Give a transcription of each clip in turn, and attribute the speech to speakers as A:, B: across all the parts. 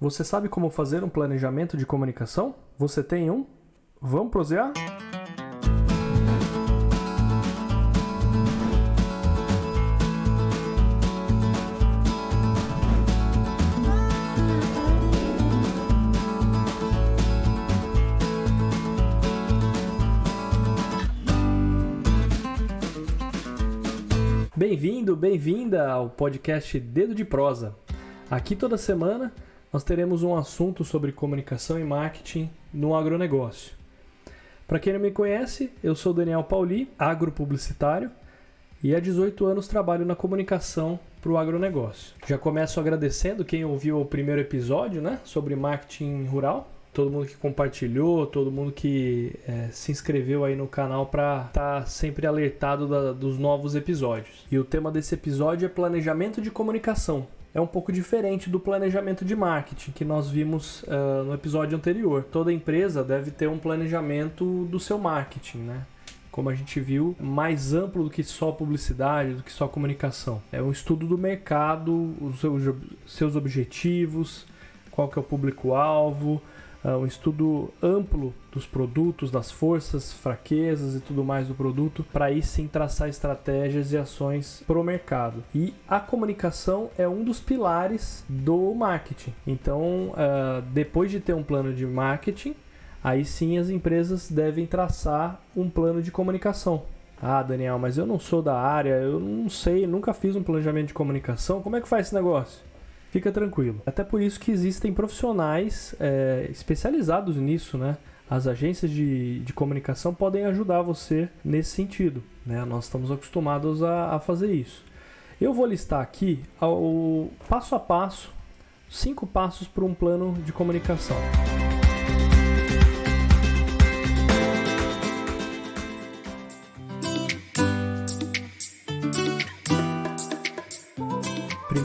A: Você sabe como fazer um planejamento de comunicação? Você tem um? Vamos prosear? Bem-vindo, bem-vinda ao podcast Dedo de Prosa. Aqui toda semana nós teremos um assunto sobre comunicação e marketing no agronegócio. Para quem não me conhece, eu sou Daniel Pauli, agropublicitário, e há 18 anos trabalho na comunicação para o agronegócio. Já começo agradecendo quem ouviu o primeiro episódio né, sobre marketing rural todo mundo que compartilhou, todo mundo que é, se inscreveu aí no canal para estar tá sempre alertado da, dos novos episódios. E o tema desse episódio é planejamento de comunicação. É um pouco diferente do planejamento de marketing que nós vimos uh, no episódio anterior. Toda empresa deve ter um planejamento do seu marketing, né? como a gente viu, mais amplo do que só publicidade, do que só comunicação. É um estudo do mercado, os seus objetivos, qual que é o público-alvo, um estudo amplo dos produtos, das forças, fraquezas e tudo mais do produto, para aí sim traçar estratégias e ações para o mercado. E a comunicação é um dos pilares do marketing. Então, uh, depois de ter um plano de marketing, aí sim as empresas devem traçar um plano de comunicação. Ah, Daniel, mas eu não sou da área, eu não sei, nunca fiz um planejamento de comunicação. Como é que faz esse negócio? Fica tranquilo. Até por isso que existem profissionais é, especializados nisso, né? As agências de, de comunicação podem ajudar você nesse sentido. Né? Nós estamos acostumados a, a fazer isso. Eu vou listar aqui o passo a passo, cinco passos para um plano de comunicação.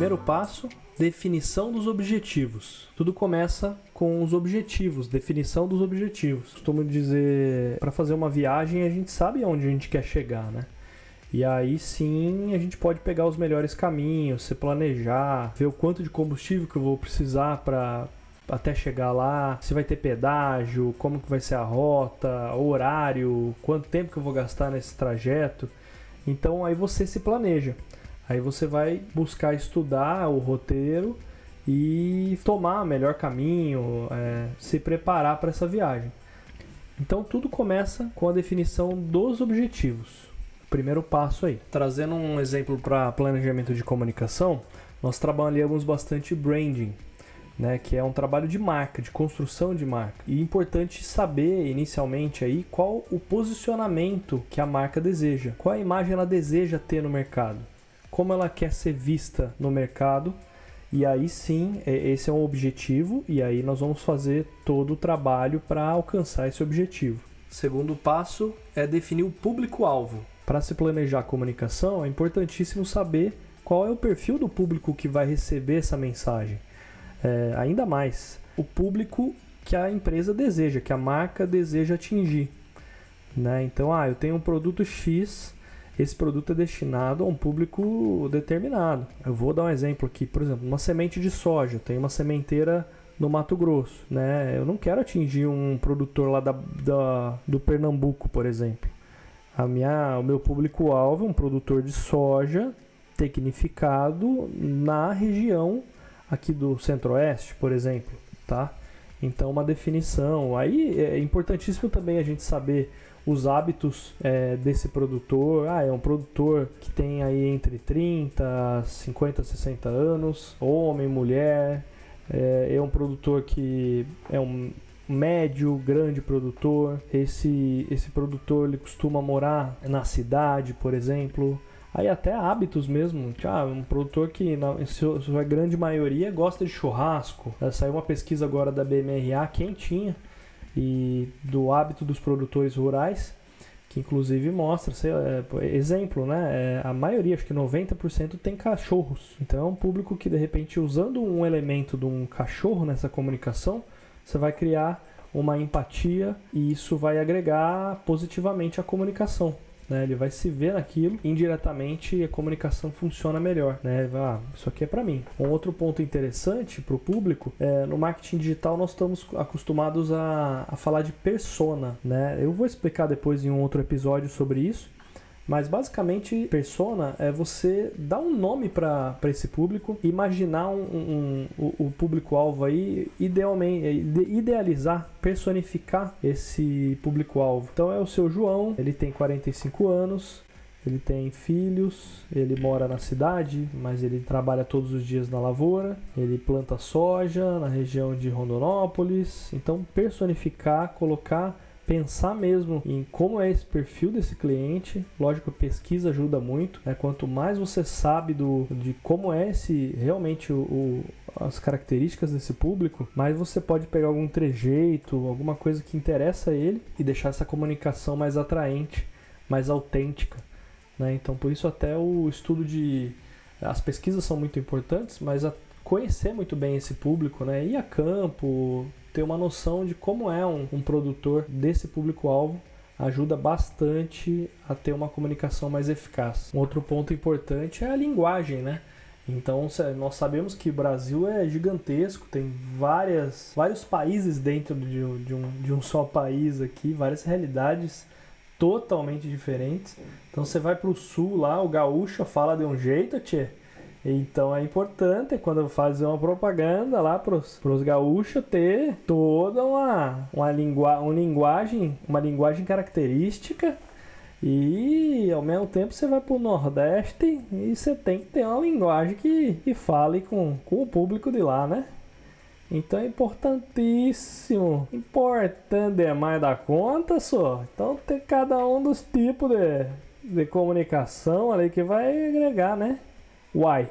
A: Primeiro passo, definição dos objetivos. Tudo começa com os objetivos, definição dos objetivos. Costumo dizer, para fazer uma viagem, a gente sabe aonde a gente quer chegar, né? E aí sim a gente pode pegar os melhores caminhos, se planejar, ver o quanto de combustível que eu vou precisar para até chegar lá, se vai ter pedágio, como que vai ser a rota, horário, quanto tempo que eu vou gastar nesse trajeto. Então aí você se planeja. Aí você vai buscar estudar o roteiro e tomar o melhor caminho, é, se preparar para essa viagem. Então tudo começa com a definição dos objetivos. Primeiro passo aí. Trazendo um exemplo para planejamento de comunicação, nós trabalhamos bastante branding, né, que é um trabalho de marca, de construção de marca. E é importante saber inicialmente aí qual o posicionamento que a marca deseja, qual a imagem ela deseja ter no mercado como ela quer ser vista no mercado. E aí sim, é, esse é um objetivo, e aí nós vamos fazer todo o trabalho para alcançar esse objetivo. Segundo passo é definir o público-alvo. Para se planejar a comunicação, é importantíssimo saber qual é o perfil do público que vai receber essa mensagem. É, ainda mais, o público que a empresa deseja, que a marca deseja atingir. Né? Então, ah, eu tenho um produto X esse produto é destinado a um público determinado. Eu vou dar um exemplo aqui, por exemplo, uma semente de soja. Tem uma sementeira no Mato Grosso, né? Eu não quero atingir um produtor lá da, da do Pernambuco, por exemplo. A minha, o meu público-alvo é um produtor de soja tecnificado na região aqui do Centro-Oeste, por exemplo, tá? Então, uma definição. Aí é importantíssimo também a gente saber os hábitos é, desse produtor. Ah, é um produtor que tem aí entre 30, 50, 60 anos, homem, mulher. É, é um produtor que é um médio, grande produtor. Esse, esse produtor ele costuma morar na cidade, por exemplo. Aí até hábitos mesmo. Ah, um produtor que na sua grande maioria gosta de churrasco. Saiu uma pesquisa agora da BMRA quentinha e do hábito dos produtores rurais, que inclusive mostra, sei, é, exemplo, né? É, a maioria, acho que 90% tem cachorros. Então é um público que de repente usando um elemento de um cachorro nessa comunicação, você vai criar uma empatia e isso vai agregar positivamente a comunicação. Né? Ele vai se ver naquilo, indiretamente a comunicação funciona melhor, né? Ah, isso aqui é para mim. Um outro ponto interessante para o público é no marketing digital nós estamos acostumados a, a falar de persona, né? Eu vou explicar depois em um outro episódio sobre isso. Mas basicamente, persona é você dar um nome para esse público, imaginar um, um, um o, o público-alvo aí, idealmente, idealizar, personificar esse público-alvo. Então é o seu João, ele tem 45 anos, ele tem filhos, ele mora na cidade, mas ele trabalha todos os dias na lavoura, ele planta soja na região de Rondonópolis. Então, personificar, colocar pensar mesmo em como é esse perfil desse cliente. Lógico, a pesquisa ajuda muito. Né? Quanto mais você sabe do, de como é esse realmente o, o, as características desse público, mais você pode pegar algum trejeito, alguma coisa que interessa a ele e deixar essa comunicação mais atraente, mais autêntica. Né? Então, por isso até o estudo de as pesquisas são muito importantes, mas a, conhecer muito bem esse público, né? Ir a campo, ter uma noção de como é um, um produtor desse público-alvo ajuda bastante a ter uma comunicação mais eficaz. Um outro ponto importante é a linguagem, né? Então nós sabemos que o Brasil é gigantesco, tem várias, vários países dentro de, de, um, de um só país aqui, várias realidades totalmente diferentes. Então você vai para o sul lá, o gaúcho fala de um jeito, tchê. Então é importante quando fazer uma propaganda lá pros, pros gaúchos ter toda uma, uma, lingua, uma linguagem, uma linguagem característica e ao mesmo tempo você vai pro Nordeste e você tem que ter uma linguagem que, que fale com, com o público de lá, né? Então é importantíssimo, importante demais da conta só. Então tem cada um dos tipos de, de comunicação ali que vai agregar, né? Why?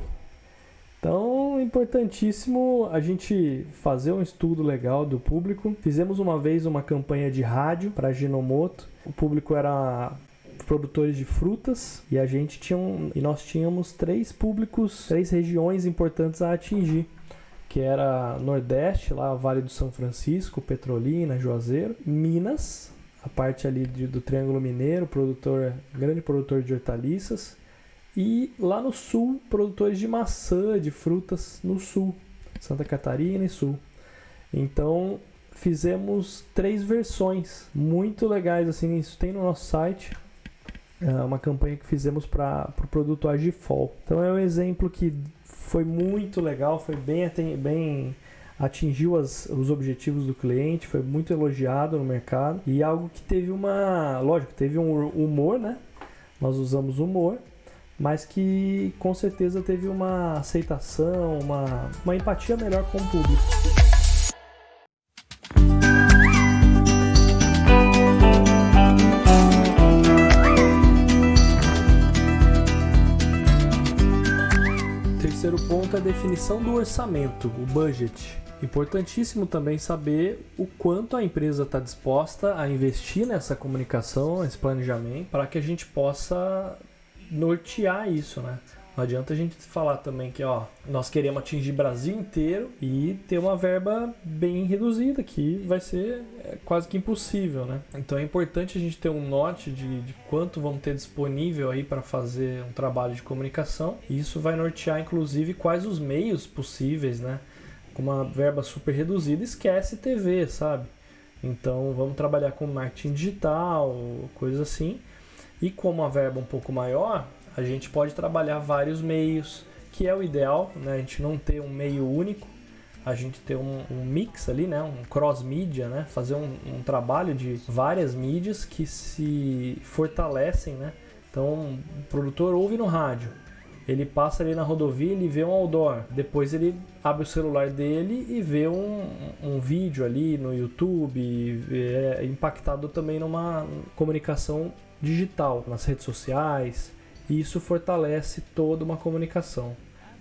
A: Então, importantíssimo a gente fazer um estudo legal do público. Fizemos uma vez uma campanha de rádio para Ginomoto. O público era produtores de frutas e a gente tinha um, e nós tínhamos três públicos, três regiões importantes a atingir, que era Nordeste, lá Vale do São Francisco, Petrolina, Juazeiro, Minas, a parte ali de, do Triângulo Mineiro, produtor, grande produtor de hortaliças, e lá no sul, produtores de maçã, de frutas no sul, Santa Catarina e sul. Então fizemos três versões muito legais, assim, isso tem no nosso site. É uma campanha que fizemos para o pro produto Agifol. Então é um exemplo que foi muito legal, foi bem, bem atingiu as, os objetivos do cliente, foi muito elogiado no mercado e algo que teve uma, lógico, teve um humor, né? Nós usamos humor mas que com certeza teve uma aceitação, uma, uma empatia melhor com o público. Terceiro ponto é a definição do orçamento, o budget. Importantíssimo também saber o quanto a empresa está disposta a investir nessa comunicação, esse planejamento, para que a gente possa nortear isso, né? Não adianta a gente falar também que, ó, nós queremos atingir Brasil inteiro e ter uma verba bem reduzida, que vai ser é, quase que impossível, né? Então é importante a gente ter um norte de, de quanto vamos ter disponível aí para fazer um trabalho de comunicação. E isso vai nortear, inclusive, quais os meios possíveis, né? Com uma verba super reduzida, esquece TV, sabe? Então vamos trabalhar com marketing digital, coisas assim e como a verba é um pouco maior, a gente pode trabalhar vários meios, que é o ideal, né? A gente não ter um meio único, a gente ter um, um mix ali, né? Um cross-mídia, né? Fazer um, um, trabalho de várias mídias que se fortalecem, né? Então, o produtor ouve no rádio, ele passa ali na rodovia, ele vê um outdoor, depois ele abre o celular dele e vê um, um vídeo ali no YouTube, é impactado também numa comunicação digital, nas redes sociais, e isso fortalece toda uma comunicação.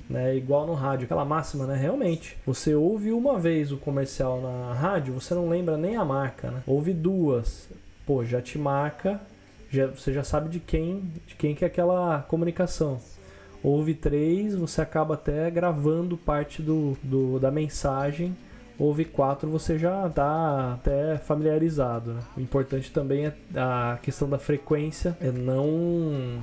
A: Né? Igual no rádio, aquela máxima, né? Realmente, você ouve uma vez o comercial na rádio, você não lembra nem a marca, né? Ouve duas, pô, já te marca, já, você já sabe de quem, de quem que é aquela comunicação. Ouve três, você acaba até gravando parte do, do da mensagem o V4 você já está até familiarizado. Né? O importante também é a questão da frequência, é não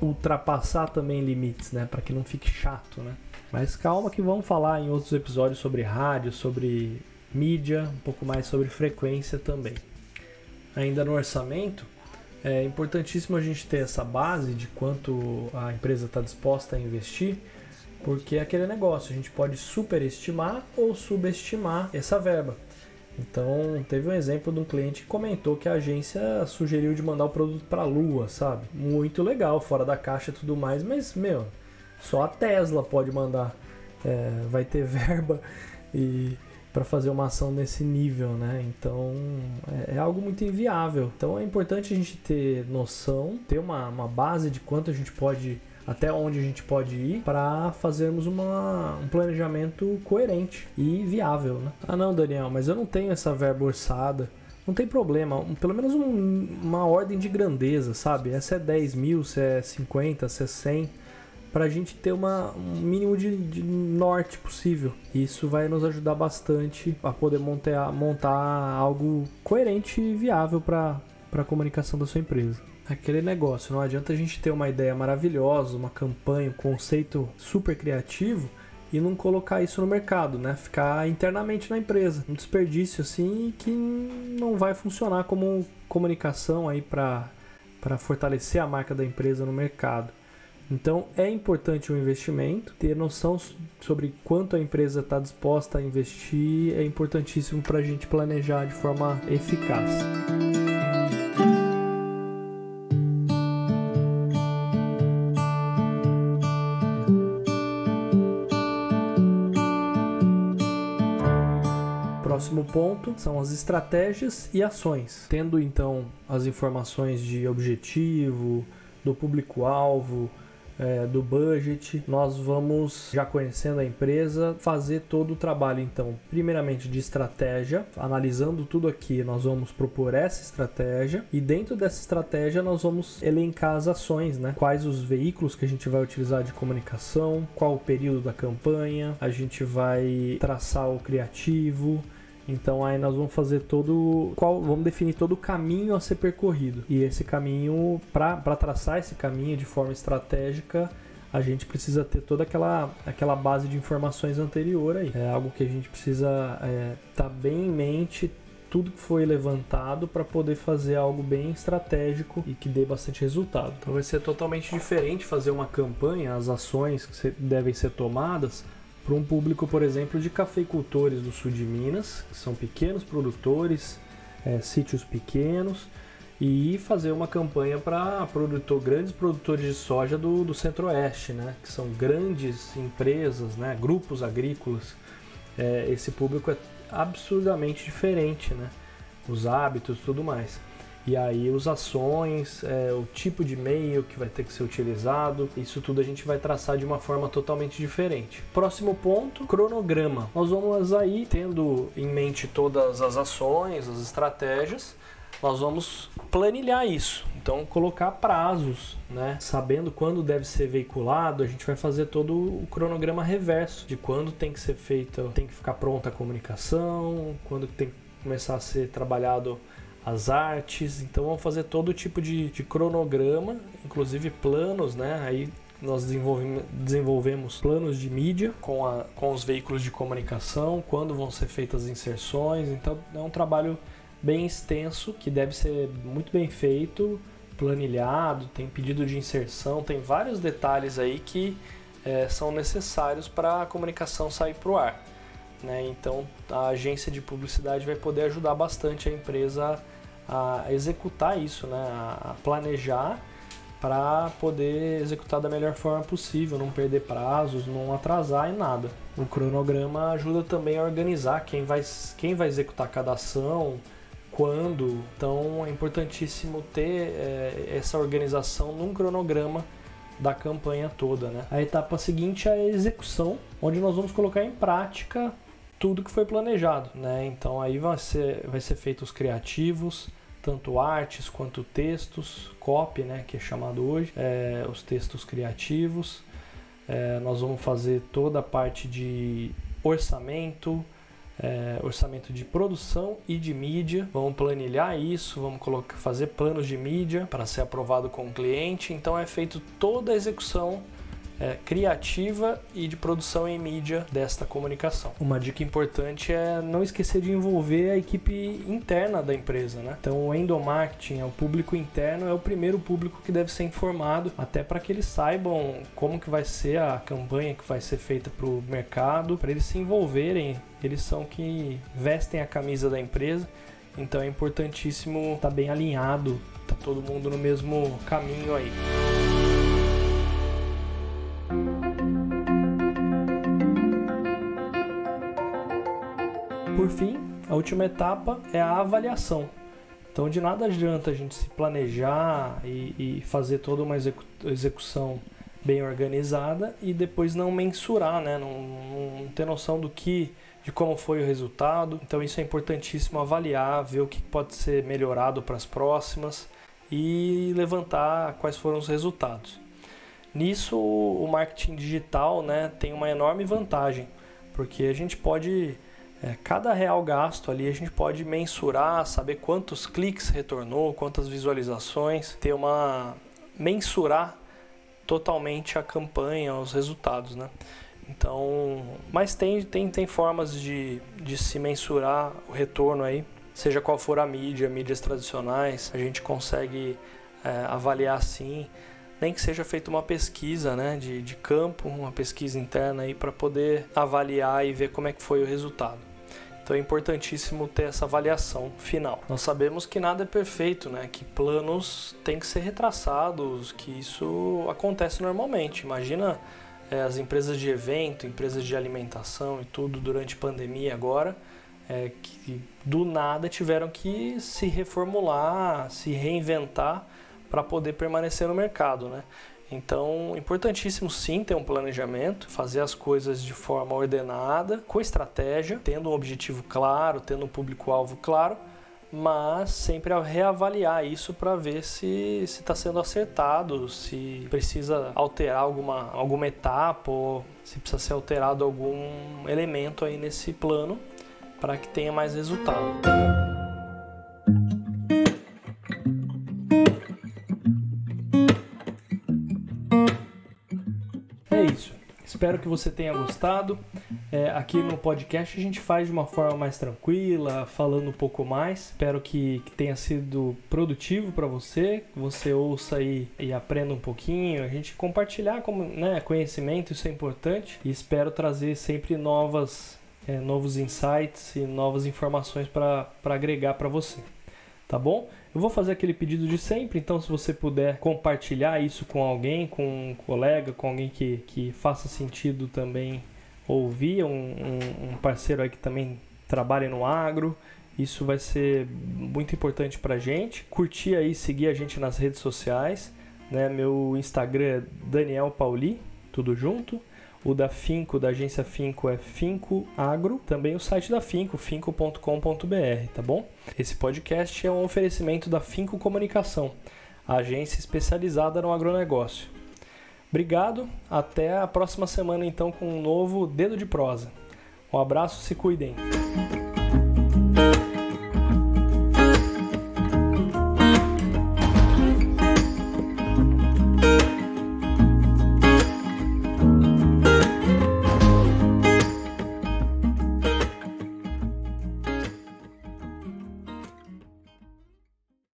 A: ultrapassar também limites, né? Para que não fique chato, né? Mas calma que vamos falar em outros episódios sobre rádio, sobre mídia, um pouco mais sobre frequência também. Ainda no orçamento, é importantíssimo a gente ter essa base de quanto a empresa está disposta a investir, porque é aquele negócio, a gente pode superestimar ou subestimar essa verba. Então, teve um exemplo de um cliente que comentou que a agência sugeriu de mandar o produto para a lua, sabe? Muito legal, fora da caixa e tudo mais, mas, meu, só a Tesla pode mandar. É, vai ter verba e para fazer uma ação nesse nível, né? Então é, é, algo muito inviável. Então é importante a gente ter noção, ter uma, uma base de quanto a gente pode até onde a gente pode ir para fazermos uma, um planejamento coerente e viável. Né? Ah, não, Daniel, mas eu não tenho essa verba orçada. Não tem problema, pelo menos um, uma ordem de grandeza, sabe? Essa é 10 mil, se é 50, se é 100, para a gente ter uma, um mínimo de, de, norte possível. Isso vai nos ajudar bastante a poder montar, montar algo coerente e viável para a comunicação da sua empresa aquele negócio. Não adianta a gente ter uma ideia maravilhosa, uma campanha, um conceito super criativo e não colocar isso no mercado, né? Ficar internamente na empresa. Um desperdício assim que não vai funcionar como comunicação aí para para fortalecer a marca da empresa no mercado. Então é importante o investimento, ter noção sobre quanto a empresa está disposta a investir é importantíssimo para a gente planejar de forma eficaz. Próximo ponto são as estratégias e ações. Tendo então as informações de objetivo, do público-alvo, é, do budget, nós vamos, já conhecendo a empresa, fazer todo o trabalho, então, primeiramente de estratégia, analisando tudo aqui, nós vamos propor essa estratégia e dentro dessa estratégia nós vamos elencar as ações, né? Quais os veículos que a gente vai utilizar de comunicação, qual o período da campanha, a gente vai traçar o criativo, então aí nós vamos fazer todo. Qual, vamos definir todo o caminho a ser percorrido. E esse caminho, para traçar esse caminho de forma estratégica, a gente precisa ter toda aquela, aquela base de informações anterior aí. É algo que a gente precisa estar é, tá bem em mente, tudo que foi levantado para poder fazer algo bem estratégico e que dê bastante resultado. Então vai ser totalmente diferente fazer uma campanha, as ações que devem ser tomadas para um público, por exemplo, de cafeicultores do sul de Minas, que são pequenos produtores, é, sítios pequenos, e fazer uma campanha para produtor, grandes produtores de soja do, do centro-oeste, né, que são grandes empresas, né, grupos agrícolas. É, esse público é absurdamente diferente, né, os hábitos tudo mais. E aí os ações, é, o tipo de e-mail que vai ter que ser utilizado, isso tudo a gente vai traçar de uma forma totalmente diferente. Próximo ponto, cronograma. Nós vamos aí, tendo em mente todas as ações, as estratégias, nós vamos planilhar isso. Então, colocar prazos, né? Sabendo quando deve ser veiculado, a gente vai fazer todo o cronograma reverso de quando tem que ser feita, tem que ficar pronta a comunicação, quando tem que começar a ser trabalhado as artes. Então vamos fazer todo tipo de, de cronograma, inclusive planos, né? Aí nós desenvolvemos, planos de mídia com, a, com os veículos de comunicação, quando vão ser feitas as inserções. Então é um trabalho bem extenso que deve ser muito bem feito, planilhado, tem pedido de inserção, tem vários detalhes aí que é, são necessários para a comunicação sair para o ar. Né? Então a agência de publicidade vai poder ajudar bastante a empresa a executar isso, né? a planejar para poder executar da melhor forma possível, não perder prazos, não atrasar em nada. O cronograma ajuda também a organizar quem vai, quem vai executar cada ação, quando. Então é importantíssimo ter é, essa organização num cronograma da campanha toda. Né? A etapa seguinte é a execução, onde nós vamos colocar em prática tudo que foi planejado, né? Então aí vai ser, vai ser feito os criativos, tanto artes quanto textos, copy, né, que é chamado hoje, é, os textos criativos. É, nós vamos fazer toda a parte de orçamento, é, orçamento de produção e de mídia. Vamos planilhar isso, vamos colocar, fazer planos de mídia para ser aprovado com o cliente. Então é feito toda a execução é, criativa e de produção em mídia desta comunicação. Uma dica importante é não esquecer de envolver a equipe interna da empresa, né? Então o endomarketing, é o público interno, é o primeiro público que deve ser informado, até para que eles saibam como que vai ser a campanha que vai ser feita para o mercado, para eles se envolverem. Eles são que vestem a camisa da empresa, então é importantíssimo estar tá bem alinhado, tá todo mundo no mesmo caminho aí. Última etapa é a avaliação. Então, de nada adianta a gente se planejar e, e fazer toda uma execu execução bem organizada e depois não mensurar, né? Não, não, ter noção do que, de como foi o resultado. Então, isso é importantíssimo avaliar, ver o que pode ser melhorado para as próximas e levantar quais foram os resultados. Nisso, o marketing digital né, tem uma enorme vantagem, porque a gente pode é, cada real gasto ali a gente pode mensurar, saber quantos cliques retornou, quantas visualizações, ter uma mensurar totalmente a campanha, os resultados, né? Então, mas tem, tem, tem formas de, de se mensurar o retorno aí, seja qual for a mídia, mídias tradicionais, a gente consegue é, avaliar sim, nem que seja feita uma pesquisa né, de, de campo, uma pesquisa interna aí para poder avaliar e ver como é que foi o resultado. Então é importantíssimo ter essa avaliação final. Nós sabemos que nada é perfeito, né? Que planos têm que ser retraçados, que isso acontece normalmente. Imagina é, as empresas de evento, empresas de alimentação e tudo durante pandemia agora, é, que do nada tiveram que se reformular, se reinventar para poder permanecer no mercado, né? Então, importantíssimo sim ter um planejamento, fazer as coisas de forma ordenada, com estratégia, tendo um objetivo claro, tendo um público-alvo claro, mas sempre reavaliar isso para ver se está sendo acertado, se precisa alterar alguma, alguma etapa ou se precisa ser alterado algum elemento aí nesse plano para que tenha mais resultado. Espero que você tenha gostado. É, aqui no podcast a gente faz de uma forma mais tranquila, falando um pouco mais. Espero que, que tenha sido produtivo para você, que você ouça aí e aprenda um pouquinho. A gente compartilhar como, né, conhecimento, isso é importante. E espero trazer sempre novas, é, novos insights e novas informações para agregar para você. Tá bom? Eu vou fazer aquele pedido de sempre, então se você puder compartilhar isso com alguém, com um colega, com alguém que, que faça sentido também ouvir, um, um, um parceiro aí que também trabalha no agro, isso vai ser muito importante pra gente. Curtir aí, seguir a gente nas redes sociais, né? Meu Instagram é Daniel Pauli, tudo junto. O da Finco, da agência Finco, é Finco Agro. Também o site da Finco, finco.com.br, tá bom? Esse podcast é um oferecimento da Finco Comunicação, a agência especializada no agronegócio. Obrigado, até a próxima semana então com um novo Dedo de Prosa. Um abraço, se cuidem.